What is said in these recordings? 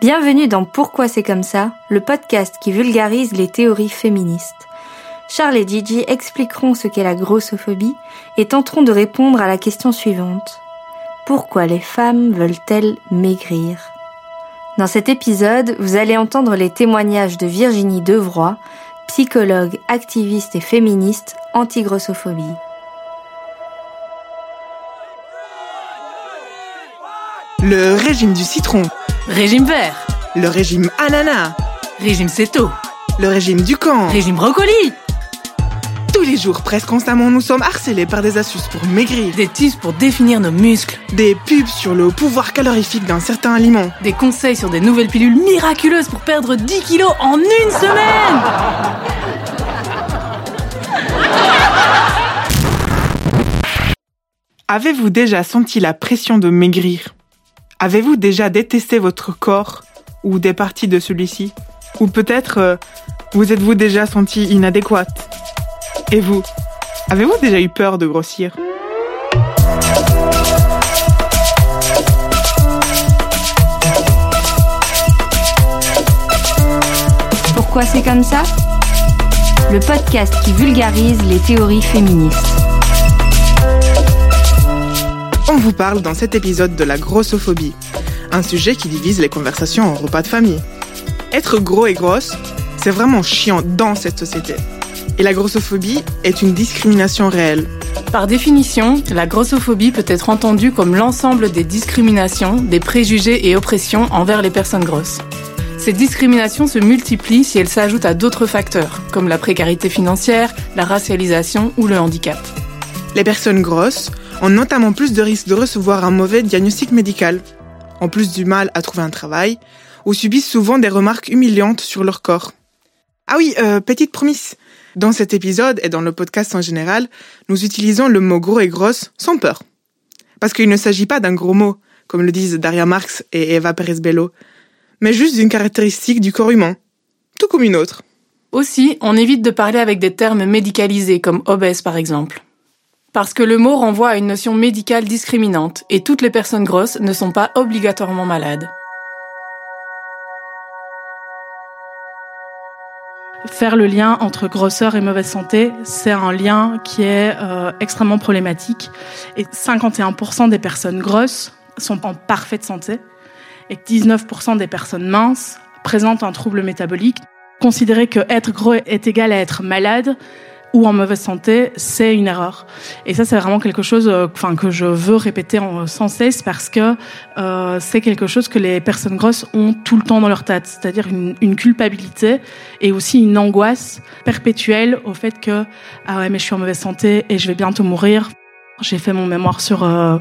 Bienvenue dans Pourquoi c'est comme ça, le podcast qui vulgarise les théories féministes. Charles et Gigi expliqueront ce qu'est la grossophobie et tenteront de répondre à la question suivante. Pourquoi les femmes veulent-elles maigrir? Dans cet épisode, vous allez entendre les témoignages de Virginie Devroy, psychologue, activiste et féministe anti-grossophobie. Le régime du citron. Régime vert. Le régime ananas. Régime céto. Le régime du camp. Régime brocoli. Tous les jours, presque constamment, nous sommes harcelés par des astuces pour maigrir. Des tips pour définir nos muscles. Des pubs sur le pouvoir calorifique d'un certain aliment. Des conseils sur des nouvelles pilules miraculeuses pour perdre 10 kilos en une semaine. Avez-vous déjà senti la pression de maigrir? Avez-vous déjà détesté votre corps ou des parties de celui-ci? Ou peut-être euh, vous êtes-vous déjà senti inadéquate? Et vous Avez-vous déjà eu peur de grossir? Pourquoi c'est comme ça? Le podcast qui vulgarise les théories féministes. Vous parle dans cet épisode de la grossophobie, un sujet qui divise les conversations en repas de famille. Être gros et grosse, c'est vraiment chiant dans cette société. Et la grossophobie est une discrimination réelle. Par définition, la grossophobie peut être entendue comme l'ensemble des discriminations, des préjugés et oppressions envers les personnes grosses. Ces discriminations se multiplient si elles s'ajoutent à d'autres facteurs, comme la précarité financière, la racialisation ou le handicap. Les personnes grosses ont notamment plus de risques de recevoir un mauvais diagnostic médical, en plus du mal à trouver un travail, ou subissent souvent des remarques humiliantes sur leur corps. Ah oui, euh, petite promisse. Dans cet épisode et dans le podcast en général, nous utilisons le mot gros et grosse sans peur. Parce qu'il ne s'agit pas d'un gros mot, comme le disent Daria Marx et Eva Pérez-Bello, mais juste d'une caractéristique du corps humain, tout comme une autre. Aussi, on évite de parler avec des termes médicalisés comme obèse par exemple. Parce que le mot renvoie à une notion médicale discriminante et toutes les personnes grosses ne sont pas obligatoirement malades. Faire le lien entre grosseur et mauvaise santé, c'est un lien qui est euh, extrêmement problématique. Et 51% des personnes grosses sont en parfaite santé et 19% des personnes minces présentent un trouble métabolique. Considérer que être gros est égal à être malade, ou en mauvaise santé, c'est une erreur. Et ça, c'est vraiment quelque chose, euh, que je veux répéter sans cesse parce que euh, c'est quelque chose que les personnes grosses ont tout le temps dans leur tête, c'est-à-dire une, une, culpabilité et aussi une angoisse perpétuelle au fait que ah ouais, mais je suis en mauvaise santé et je vais bientôt mourir. J'ai fait mon mémoire sur euh,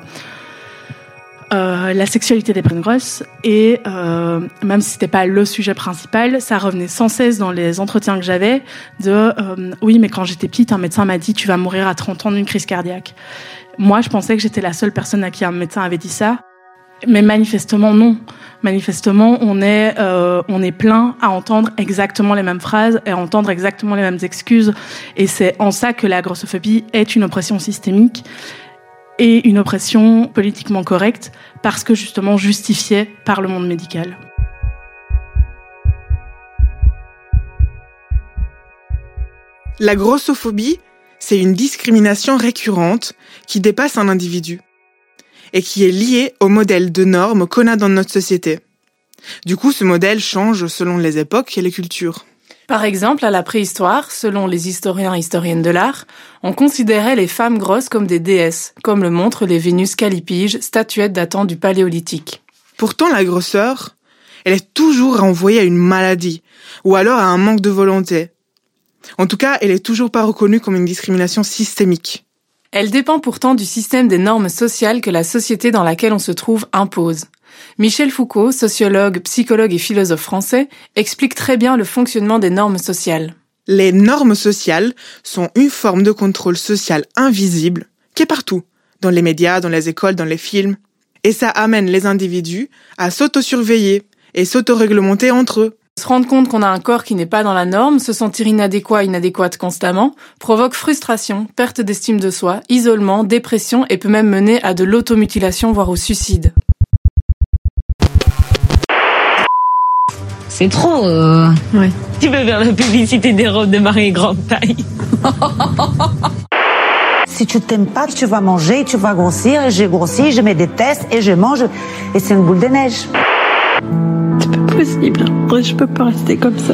euh, la sexualité des grosses et euh, même si c'était pas le sujet principal, ça revenait sans cesse dans les entretiens que j'avais de euh, oui mais quand j'étais petite un médecin m'a dit tu vas mourir à 30 ans d'une crise cardiaque. Moi je pensais que j'étais la seule personne à qui un médecin avait dit ça, mais manifestement non. Manifestement on est on est plein à entendre exactement les mêmes phrases et à entendre exactement les mêmes excuses et c'est en ça que la grossophobie est une oppression systémique et une oppression politiquement correcte parce que justement justifiée par le monde médical. La grossophobie, c'est une discrimination récurrente qui dépasse un individu et qui est liée au modèle de normes qu'on a dans notre société. Du coup, ce modèle change selon les époques et les cultures. Par exemple, à la préhistoire, selon les historiens et historiennes de l'art, on considérait les femmes grosses comme des déesses, comme le montrent les Vénus calipiges, statuettes datant du Paléolithique. Pourtant, la grosseur, elle est toujours renvoyée à une maladie, ou alors à un manque de volonté. En tout cas, elle est toujours pas reconnue comme une discrimination systémique. Elle dépend pourtant du système des normes sociales que la société dans laquelle on se trouve impose. Michel Foucault, sociologue, psychologue et philosophe français, explique très bien le fonctionnement des normes sociales. Les normes sociales sont une forme de contrôle social invisible qui est partout, dans les médias, dans les écoles, dans les films. Et ça amène les individus à s'auto-surveiller et s'auto-réglementer entre eux. Se rendre compte qu'on a un corps qui n'est pas dans la norme, se sentir inadéquat, inadéquate constamment, provoque frustration, perte d'estime de soi, isolement, dépression et peut même mener à de l'automutilation voire au suicide. C'est trop. Euh... Ouais. Tu veux faire la publicité des robes de mariée grande taille? Si tu t'aimes pas, tu vas manger, tu vas grossir, et j'ai grossi, je me déteste et je mange, et c'est une boule de neige. C'est pas possible. Je peux pas rester comme ça.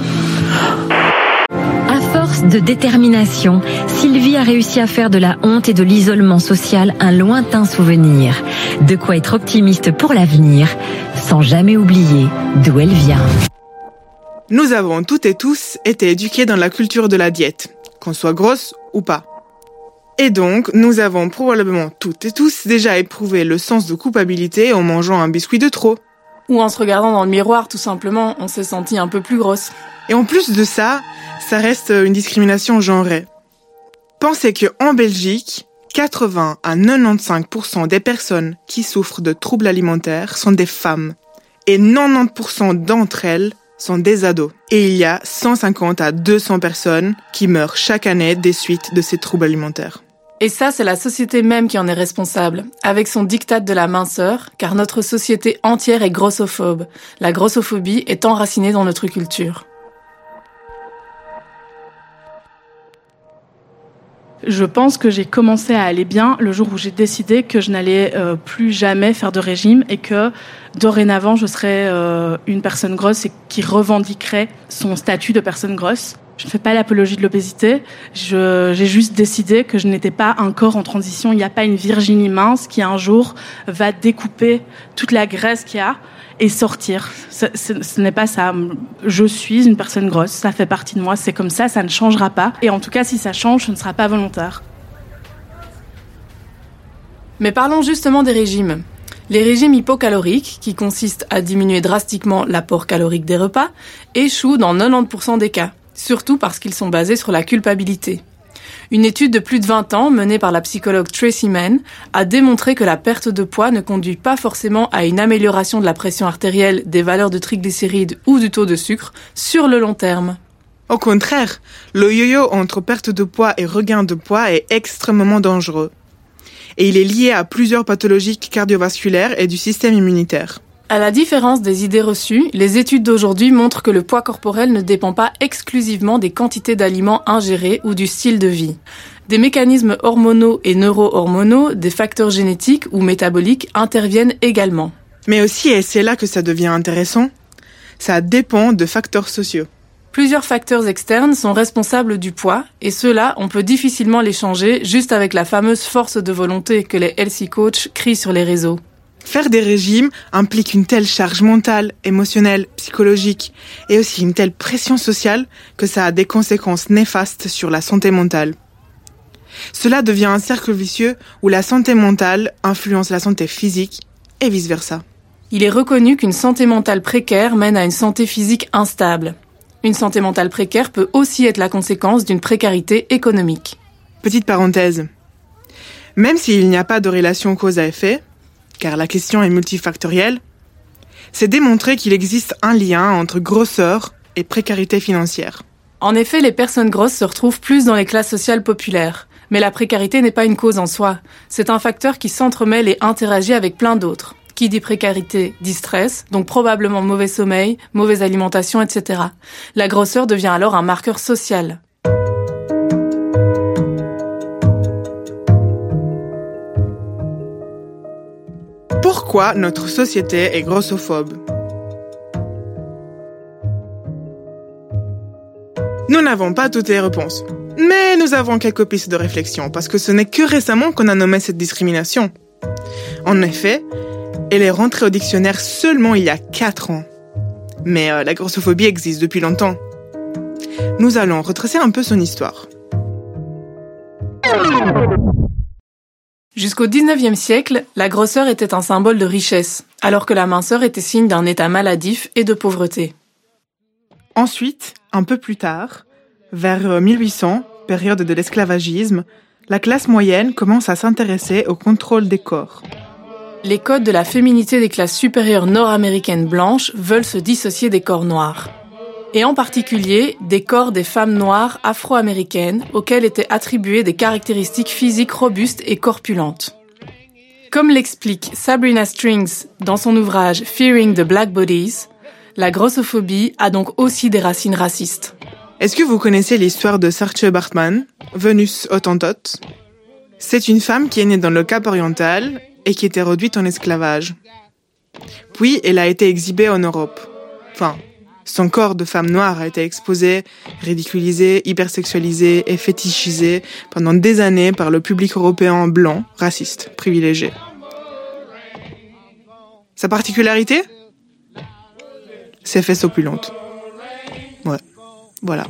À force de détermination, Sylvie a réussi à faire de la honte et de l'isolement social un lointain souvenir. De quoi être optimiste pour l'avenir, sans jamais oublier d'où elle vient. Nous avons toutes et tous été éduqués dans la culture de la diète, qu'on soit grosse ou pas. Et donc, nous avons probablement toutes et tous déjà éprouvé le sens de culpabilité en mangeant un biscuit de trop. Ou en se regardant dans le miroir, tout simplement, on s'est senti un peu plus grosse. Et en plus de ça, ça reste une discrimination genrée. Pensez que en Belgique, 80 à 95% des personnes qui souffrent de troubles alimentaires sont des femmes. Et 90% d'entre elles sont des ados. Et il y a 150 à 200 personnes qui meurent chaque année des suites de ces troubles alimentaires. Et ça, c'est la société même qui en est responsable, avec son diktat de la minceur, car notre société entière est grossophobe, la grossophobie est enracinée dans notre culture. Je pense que j'ai commencé à aller bien le jour où j'ai décidé que je n'allais euh, plus jamais faire de régime et que dorénavant je serais euh, une personne grosse et qui revendiquerait son statut de personne grosse. Je ne fais pas l'apologie de l'obésité. J'ai juste décidé que je n'étais pas un corps en transition. Il n'y a pas une Virginie mince qui un jour va découper toute la graisse qu'il y a et sortir. Ce, n'est pas ça. Je suis une personne grosse. Ça fait partie de moi. C'est comme ça. Ça ne changera pas. Et en tout cas, si ça change, ce ne sera pas volontaire. Mais parlons justement des régimes. Les régimes hypocaloriques, qui consistent à diminuer drastiquement l'apport calorique des repas, échouent dans 90% des cas surtout parce qu'ils sont basés sur la culpabilité. Une étude de plus de 20 ans menée par la psychologue Tracy Mann a démontré que la perte de poids ne conduit pas forcément à une amélioration de la pression artérielle, des valeurs de triglycérides ou du taux de sucre sur le long terme. Au contraire, le yo-yo entre perte de poids et regain de poids est extrêmement dangereux. Et il est lié à plusieurs pathologies cardiovasculaires et du système immunitaire. À la différence des idées reçues, les études d'aujourd'hui montrent que le poids corporel ne dépend pas exclusivement des quantités d'aliments ingérés ou du style de vie. Des mécanismes hormonaux et neurohormonaux, des facteurs génétiques ou métaboliques interviennent également. Mais aussi, et c'est là que ça devient intéressant, ça dépend de facteurs sociaux. Plusieurs facteurs externes sont responsables du poids, et ceux-là, on peut difficilement les changer juste avec la fameuse force de volonté que les healthy coachs crient sur les réseaux. Faire des régimes implique une telle charge mentale, émotionnelle, psychologique et aussi une telle pression sociale que ça a des conséquences néfastes sur la santé mentale. Cela devient un cercle vicieux où la santé mentale influence la santé physique et vice-versa. Il est reconnu qu'une santé mentale précaire mène à une santé physique instable. Une santé mentale précaire peut aussi être la conséquence d'une précarité économique. Petite parenthèse. Même s'il n'y a pas de relation cause à effet, car la question est multifactorielle, c'est démontrer qu'il existe un lien entre grosseur et précarité financière. En effet, les personnes grosses se retrouvent plus dans les classes sociales populaires. Mais la précarité n'est pas une cause en soi. C'est un facteur qui s'entremêle et interagit avec plein d'autres. Qui dit précarité dit stress, donc probablement mauvais sommeil, mauvaise alimentation, etc. La grosseur devient alors un marqueur social. Pourquoi notre société est grossophobe. Nous n'avons pas toutes les réponses, mais nous avons quelques pistes de réflexion parce que ce n'est que récemment qu'on a nommé cette discrimination. En effet, elle est rentrée au dictionnaire seulement il y a 4 ans. Mais euh, la grossophobie existe depuis longtemps. Nous allons retracer un peu son histoire. Jusqu'au XIXe siècle, la grosseur était un symbole de richesse, alors que la minceur était signe d'un état maladif et de pauvreté. Ensuite, un peu plus tard, vers 1800, période de l'esclavagisme, la classe moyenne commence à s'intéresser au contrôle des corps. Les codes de la féminité des classes supérieures nord-américaines blanches veulent se dissocier des corps noirs et en particulier des corps des femmes noires afro-américaines auxquelles étaient attribuées des caractéristiques physiques robustes et corpulentes. Comme l'explique Sabrina Strings dans son ouvrage Fearing the Black Bodies, La grossophobie a donc aussi des racines racistes. Est-ce que vous connaissez l'histoire de Sarche Bartman, Venus Hottentote C'est une femme qui est née dans le Cap oriental et qui était réduite en esclavage. Puis elle a été exhibée en Europe. Enfin, son corps de femme noire a été exposé, ridiculisé, hypersexualisé et fétichisé pendant des années par le public européen blanc, raciste, privilégié. Sa particularité? Ses fesses opulentes. Ouais, voilà.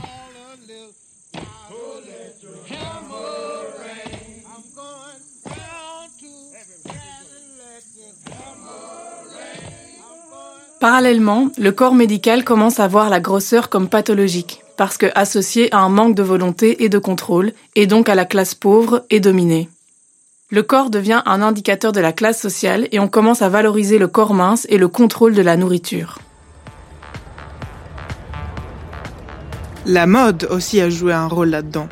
Parallèlement, le corps médical commence à voir la grosseur comme pathologique, parce que associée à un manque de volonté et de contrôle, et donc à la classe pauvre et dominée. Le corps devient un indicateur de la classe sociale et on commence à valoriser le corps mince et le contrôle de la nourriture. La mode aussi a joué un rôle là-dedans.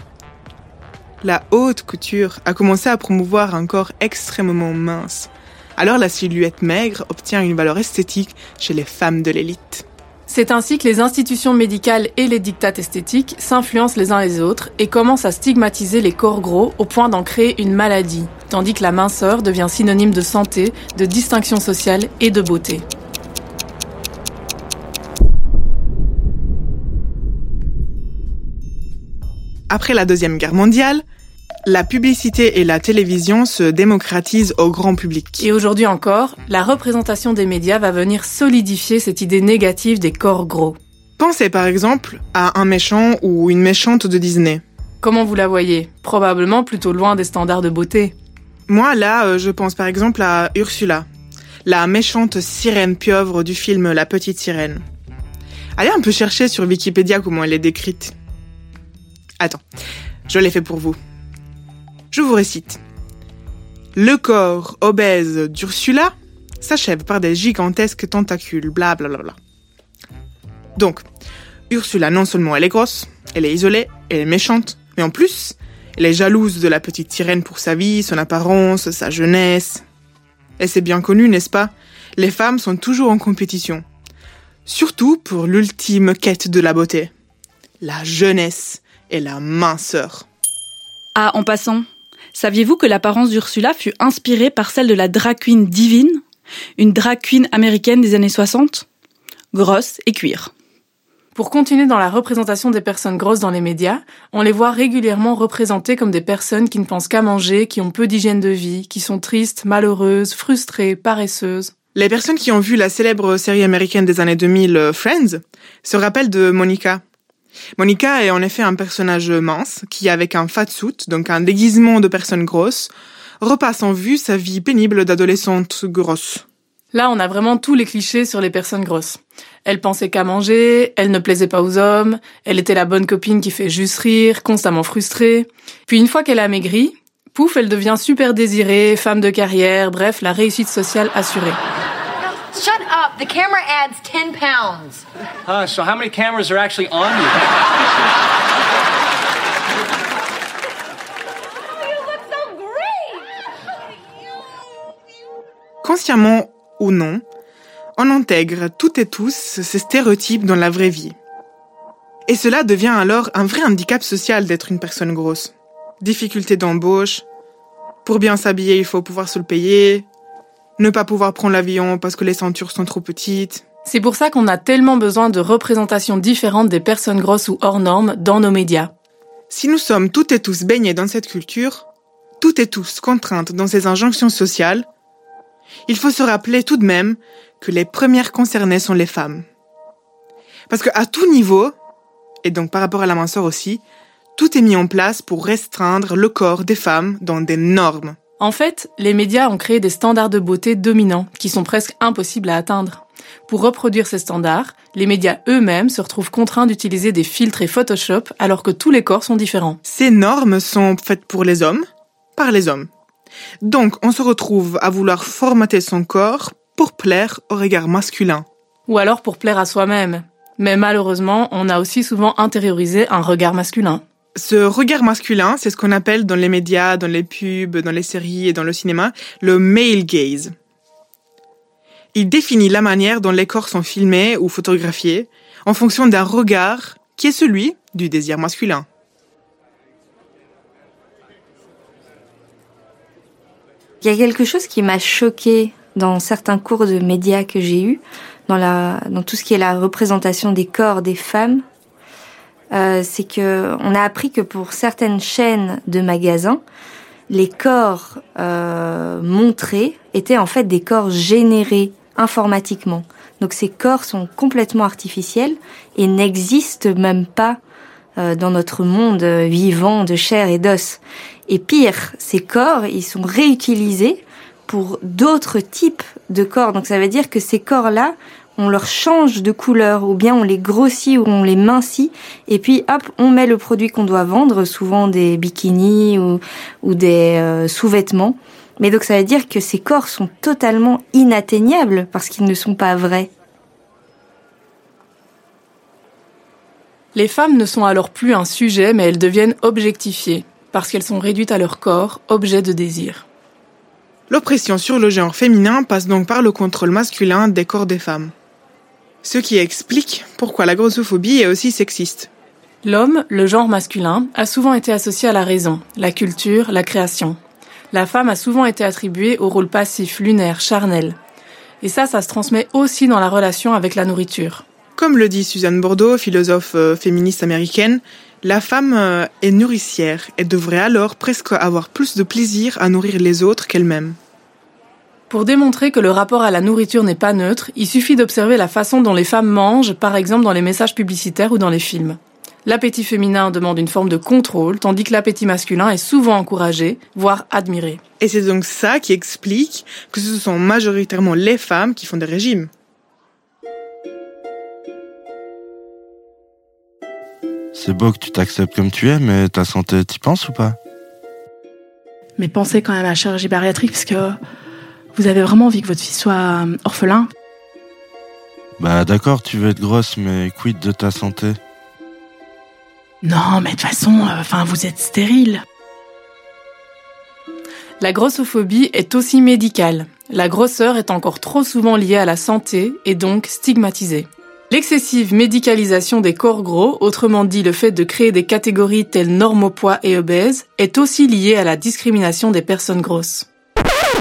La haute couture a commencé à promouvoir un corps extrêmement mince, alors la silhouette maigre obtient une valeur esthétique chez les femmes de l'élite. C'est ainsi que les institutions médicales et les dictats esthétiques s'influencent les uns les autres et commencent à stigmatiser les corps gros au point d'en créer une maladie, tandis que la minceur devient synonyme de santé, de distinction sociale et de beauté. Après la Deuxième Guerre mondiale, la publicité et la télévision se démocratisent au grand public. Et aujourd'hui encore, la représentation des médias va venir solidifier cette idée négative des corps gros. Pensez par exemple à un méchant ou une méchante de Disney. Comment vous la voyez? Probablement plutôt loin des standards de beauté. Moi, là, euh, je pense par exemple à Ursula, la méchante sirène pieuvre du film La Petite Sirène. Allez un peu chercher sur Wikipédia comment elle est décrite. Attends, je l'ai fait pour vous. Je vous récite. Le corps obèse d'Ursula s'achève par des gigantesques tentacules, bla bla bla bla. Donc, Ursula, non seulement elle est grosse, elle est isolée, elle est méchante, mais en plus, elle est jalouse de la petite sirène pour sa vie, son apparence, sa jeunesse. Et c'est bien connu, n'est-ce pas? Les femmes sont toujours en compétition. Surtout pour l'ultime quête de la beauté. La jeunesse et la minceur. Ah, en passant, Saviez-vous que l'apparence d'Ursula fut inspirée par celle de la drag queen divine, une drag queen américaine des années 60 Grosse et cuir. Pour continuer dans la représentation des personnes grosses dans les médias, on les voit régulièrement représentées comme des personnes qui ne pensent qu'à manger, qui ont peu d'hygiène de vie, qui sont tristes, malheureuses, frustrées, paresseuses. Les personnes qui ont vu la célèbre série américaine des années 2000 euh, Friends se rappellent de Monica, Monica est en effet un personnage mince qui, avec un fat suit, donc un déguisement de personne grosse, repasse en vue sa vie pénible d'adolescente grosse. Là, on a vraiment tous les clichés sur les personnes grosses. Elle pensait qu'à manger, elle ne plaisait pas aux hommes, elle était la bonne copine qui fait juste rire, constamment frustrée. Puis une fois qu'elle a maigri, pouf, elle devient super désirée, femme de carrière, bref, la réussite sociale assurée. Up. The camera adds 10 pounds. Uh, so how many cameras are actually on you? Consciemment ou non, on intègre toutes et tous ces stéréotypes dans la vraie vie. Et cela devient alors un vrai handicap social d'être une personne grosse. Difficulté d'embauche. Pour bien s'habiller, il faut pouvoir se le payer ne pas pouvoir prendre l'avion parce que les ceintures sont trop petites. C'est pour ça qu'on a tellement besoin de représentations différentes des personnes grosses ou hors normes dans nos médias. Si nous sommes toutes et tous baignés dans cette culture, toutes et tous contraintes dans ces injonctions sociales, il faut se rappeler tout de même que les premières concernées sont les femmes. Parce qu'à tout niveau, et donc par rapport à la minceur aussi, tout est mis en place pour restreindre le corps des femmes dans des normes. En fait, les médias ont créé des standards de beauté dominants qui sont presque impossibles à atteindre. Pour reproduire ces standards, les médias eux-mêmes se retrouvent contraints d'utiliser des filtres et Photoshop alors que tous les corps sont différents. Ces normes sont faites pour les hommes, par les hommes. Donc on se retrouve à vouloir formater son corps pour plaire au regard masculin. Ou alors pour plaire à soi-même. Mais malheureusement, on a aussi souvent intériorisé un regard masculin. Ce regard masculin, c'est ce qu'on appelle dans les médias, dans les pubs, dans les séries et dans le cinéma, le male gaze. Il définit la manière dont les corps sont filmés ou photographiés en fonction d'un regard qui est celui du désir masculin. Il y a quelque chose qui m'a choqué dans certains cours de médias que j'ai eus, dans, dans tout ce qui est la représentation des corps des femmes, euh, c'est que on a appris que pour certaines chaînes de magasins, les corps euh, montrés étaient en fait des corps générés informatiquement. Donc ces corps sont complètement artificiels et n'existent même pas euh, dans notre monde vivant de chair et d'os. Et pire, ces corps, ils sont réutilisés pour d'autres types de corps. Donc ça veut dire que ces corps-là, on leur change de couleur ou bien on les grossit ou on les mincit et puis hop, on met le produit qu'on doit vendre, souvent des bikinis ou, ou des euh, sous-vêtements. Mais donc ça veut dire que ces corps sont totalement inatteignables parce qu'ils ne sont pas vrais. Les femmes ne sont alors plus un sujet, mais elles deviennent objectifiées, parce qu'elles sont réduites à leur corps, objet de désir. L'oppression sur le genre féminin passe donc par le contrôle masculin des corps des femmes. Ce qui explique pourquoi la grossophobie est aussi sexiste. L'homme, le genre masculin, a souvent été associé à la raison, la culture, la création. La femme a souvent été attribuée au rôle passif, lunaire, charnel. Et ça, ça se transmet aussi dans la relation avec la nourriture. Comme le dit Suzanne Bordeaux, philosophe euh, féministe américaine, la femme euh, est nourricière et devrait alors presque avoir plus de plaisir à nourrir les autres qu'elle-même. Pour démontrer que le rapport à la nourriture n'est pas neutre, il suffit d'observer la façon dont les femmes mangent, par exemple dans les messages publicitaires ou dans les films. L'appétit féminin demande une forme de contrôle, tandis que l'appétit masculin est souvent encouragé, voire admiré. Et c'est donc ça qui explique que ce sont majoritairement les femmes qui font des régimes. C'est beau que tu t'acceptes comme tu es, mais ta santé, t'y penses ou pas? Mais pensez quand même à la chirurgie bariatrique, parce que vous avez vraiment envie que votre fille soit euh, orphelin? Bah d'accord, tu veux être grosse, mais quid de ta santé? Non, mais de toute façon, euh, enfin, vous êtes stérile. La grossophobie est aussi médicale. La grosseur est encore trop souvent liée à la santé et donc stigmatisée. L'excessive médicalisation des corps gros, autrement dit le fait de créer des catégories telles normopoids et obèses, est aussi liée à la discrimination des personnes grosses.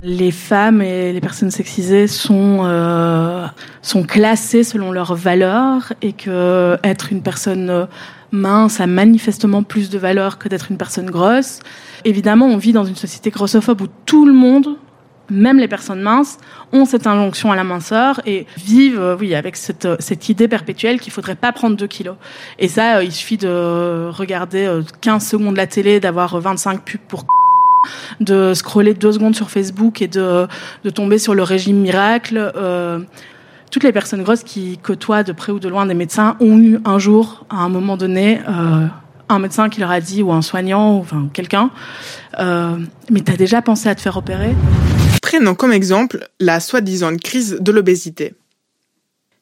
Les femmes et les personnes sexisées sont euh, sont classées selon leurs valeurs et que être une personne mince a manifestement plus de valeur que d'être une personne grosse. Évidemment, on vit dans une société grossophobe où tout le monde même les personnes minces ont cette injonction à la minceur et vivent, euh, oui, avec cette, euh, cette idée perpétuelle qu'il faudrait pas prendre 2 kilos. Et ça, euh, il suffit de regarder 15 secondes la télé, d'avoir 25 pubs pour de scroller deux secondes sur Facebook et de, tomber sur le régime miracle. Euh, toutes les personnes grosses qui côtoient de près ou de loin des médecins ont eu un jour, à un moment donné, euh, un médecin qui leur a dit, ou un soignant, ou enfin quelqu'un, euh, mais t'as déjà pensé à te faire opérer? Prenons comme exemple la soi-disant crise de l'obésité.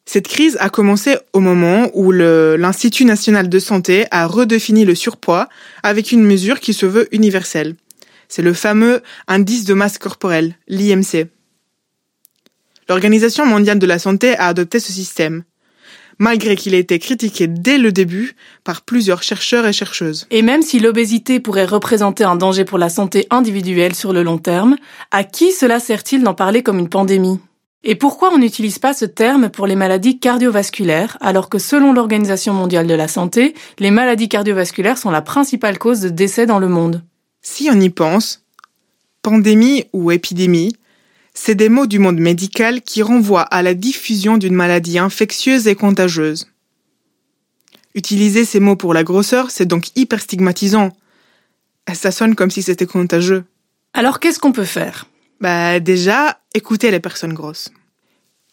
Cette crise a commencé au moment où l'Institut national de santé a redéfini le surpoids avec une mesure qui se veut universelle. C'est le fameux indice de masse corporelle, l'IMC. L'Organisation mondiale de la santé a adopté ce système, malgré qu'il ait été critiqué dès le début par plusieurs chercheurs et chercheuses. Et même si l'obésité pourrait représenter un danger pour la santé individuelle sur le long terme, à qui cela sert-il d'en parler comme une pandémie? Et pourquoi on n'utilise pas ce terme pour les maladies cardiovasculaires, alors que selon l'Organisation mondiale de la santé, les maladies cardiovasculaires sont la principale cause de décès dans le monde? Si on y pense, pandémie ou épidémie, c'est des mots du monde médical qui renvoient à la diffusion d'une maladie infectieuse et contagieuse. Utiliser ces mots pour la grosseur, c'est donc hyper stigmatisant. Ça sonne comme si c'était contagieux. Alors qu'est-ce qu'on peut faire? Bah déjà, écoutez les personnes grosses.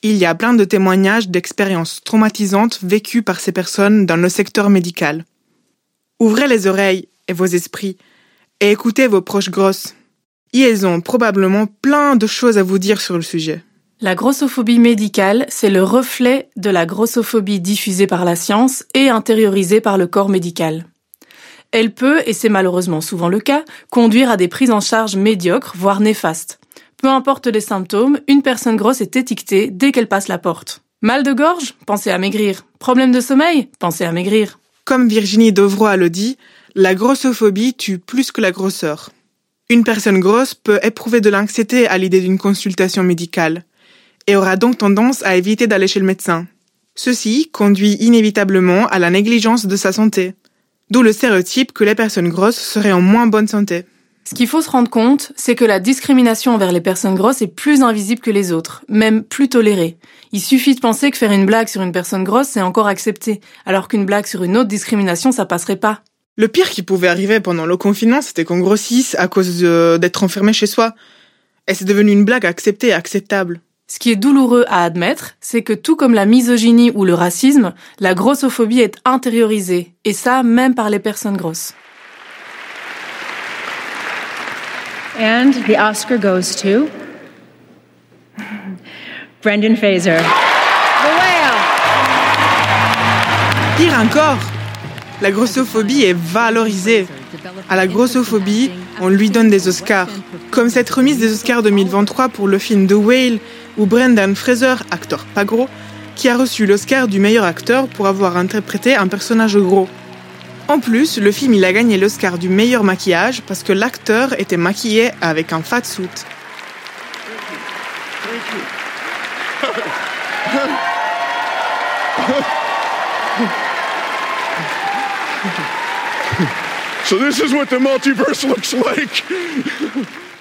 Il y a plein de témoignages d'expériences traumatisantes vécues par ces personnes dans le secteur médical. Ouvrez les oreilles et vos esprits et écoutez vos proches grosses ils ont probablement plein de choses à vous dire sur le sujet. La grossophobie médicale, c'est le reflet de la grossophobie diffusée par la science et intériorisée par le corps médical. Elle peut, et c'est malheureusement souvent le cas, conduire à des prises en charge médiocres, voire néfastes. Peu importe les symptômes, une personne grosse est étiquetée dès qu'elle passe la porte. Mal de gorge? Pensez à maigrir. Problème de sommeil? Pensez à maigrir. Comme Virginie Dovroy le dit, la grossophobie tue plus que la grosseur. Une personne grosse peut éprouver de l'anxiété à l'idée d'une consultation médicale et aura donc tendance à éviter d'aller chez le médecin. Ceci conduit inévitablement à la négligence de sa santé, d'où le stéréotype que les personnes grosses seraient en moins bonne santé. Ce qu'il faut se rendre compte, c'est que la discrimination envers les personnes grosses est plus invisible que les autres, même plus tolérée. Il suffit de penser que faire une blague sur une personne grosse, c'est encore accepté, alors qu'une blague sur une autre discrimination, ça passerait pas. Le pire qui pouvait arriver pendant le confinement, c'était qu'on grossisse à cause d'être enfermé chez soi. Et c'est devenu une blague acceptée et acceptable. Ce qui est douloureux à admettre, c'est que tout comme la misogynie ou le racisme, la grossophobie est intériorisée, et ça même par les personnes grosses. And the Oscar goes to Brendan Fraser. Pire encore, la grossophobie est valorisée. À la grossophobie, on lui donne des Oscars. Comme cette remise des Oscars 2023 pour le film The Whale, où Brendan Fraser, acteur pas gros, qui a reçu l'Oscar du meilleur acteur pour avoir interprété un personnage gros. En plus, le film il a gagné l'Oscar du meilleur maquillage parce que l'acteur était maquillé avec un fat suit. So this is what the multiverse looks like.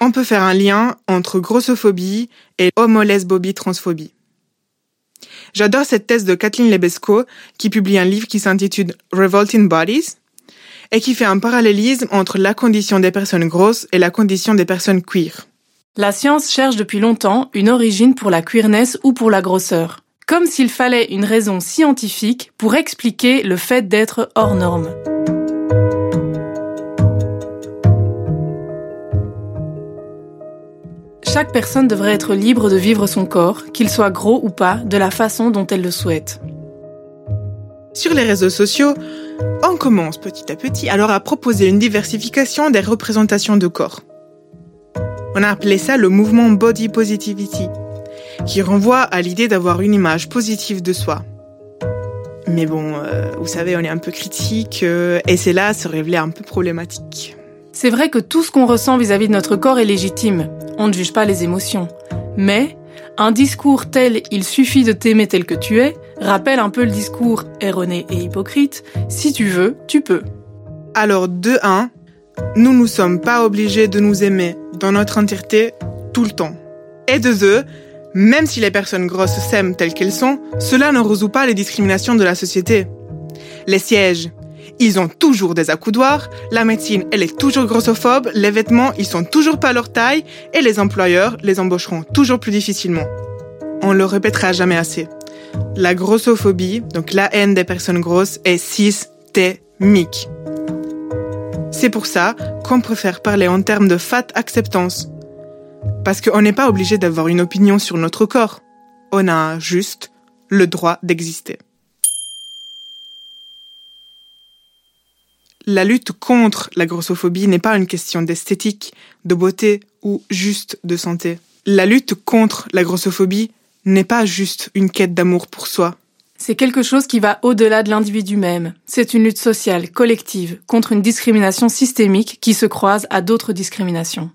On peut faire un lien entre grossophobie et homolesbobie transphobie. J'adore cette thèse de Kathleen Lebesco qui publie un livre qui s'intitule Revolting Bodies et qui fait un parallélisme entre la condition des personnes grosses et la condition des personnes queer. La science cherche depuis longtemps une origine pour la queerness ou pour la grosseur, comme s'il fallait une raison scientifique pour expliquer le fait d'être hors norme. Chaque personne devrait être libre de vivre son corps, qu'il soit gros ou pas, de la façon dont elle le souhaite. Sur les réseaux sociaux, on commence petit à petit alors à proposer une diversification des représentations de corps. On a appelé ça le mouvement Body Positivity, qui renvoie à l'idée d'avoir une image positive de soi. Mais bon, euh, vous savez, on est un peu critique euh, et c'est là se révélait un peu problématique. C'est vrai que tout ce qu'on ressent vis-à-vis de notre corps est légitime. On ne juge pas les émotions. Mais un discours tel il suffit de t'aimer tel que tu es rappelle un peu le discours erroné et hypocrite si tu veux, tu peux. Alors de 1, nous ne sommes pas obligés de nous aimer dans notre entièreté tout le temps. Et de 2, même si les personnes grosses s'aiment telles qu'elles sont, cela ne résout pas les discriminations de la société. Les sièges, ils ont toujours des accoudoirs, la médecine, elle est toujours grossophobe, les vêtements, ils sont toujours pas à leur taille, et les employeurs les embaucheront toujours plus difficilement. On le répétera jamais assez. La grossophobie, donc la haine des personnes grosses, est systémique. C'est pour ça qu'on préfère parler en termes de fat acceptance. Parce qu'on n'est pas obligé d'avoir une opinion sur notre corps. On a juste le droit d'exister. La lutte contre la grossophobie n'est pas une question d'esthétique, de beauté ou juste de santé. La lutte contre la grossophobie n'est pas juste une quête d'amour pour soi. C'est quelque chose qui va au-delà de l'individu même. C'est une lutte sociale, collective, contre une discrimination systémique qui se croise à d'autres discriminations.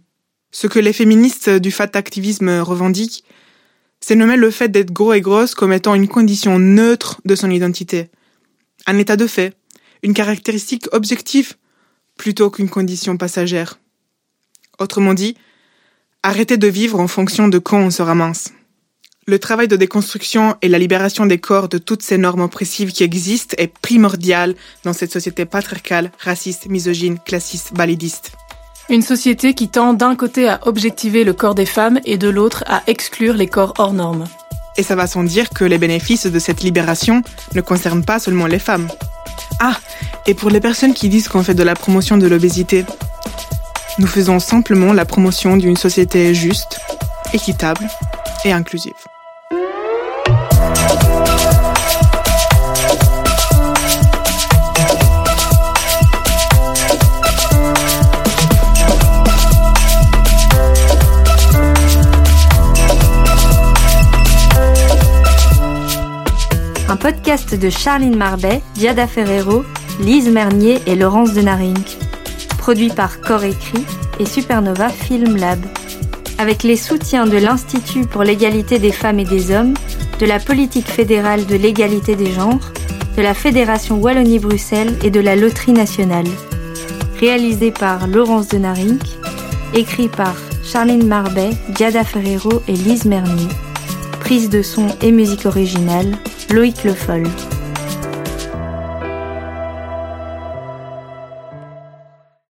Ce que les féministes du fat activisme revendiquent, c'est nommer le fait d'être gros et grosse comme étant une condition neutre de son identité. Un état de fait, une caractéristique objective plutôt qu'une condition passagère. Autrement dit, arrêter de vivre en fonction de quand on sera mince. Le travail de déconstruction et la libération des corps de toutes ces normes oppressives qui existent est primordial dans cette société patriarcale, raciste, misogyne, classiste, validiste. Une société qui tend d'un côté à objectiver le corps des femmes et de l'autre à exclure les corps hors normes. Et ça va sans dire que les bénéfices de cette libération ne concernent pas seulement les femmes. Ah, et pour les personnes qui disent qu'on fait de la promotion de l'obésité, nous faisons simplement la promotion d'une société juste, équitable et inclusive. De Charline Marbet, Diada Ferrero, Lise Mernier et Laurence Denarink. Produit par Corps Écrit et Supernova Film Lab. Avec les soutiens de l'Institut pour l'égalité des femmes et des hommes, de la politique fédérale de l'égalité des genres, de la Fédération Wallonie-Bruxelles et de la Loterie nationale. Réalisé par Laurence Denarink, écrit par Charline Marbet, Diada Ferrero et Lise Mernier. Prise de son et musique originale, Loïc Le Foll.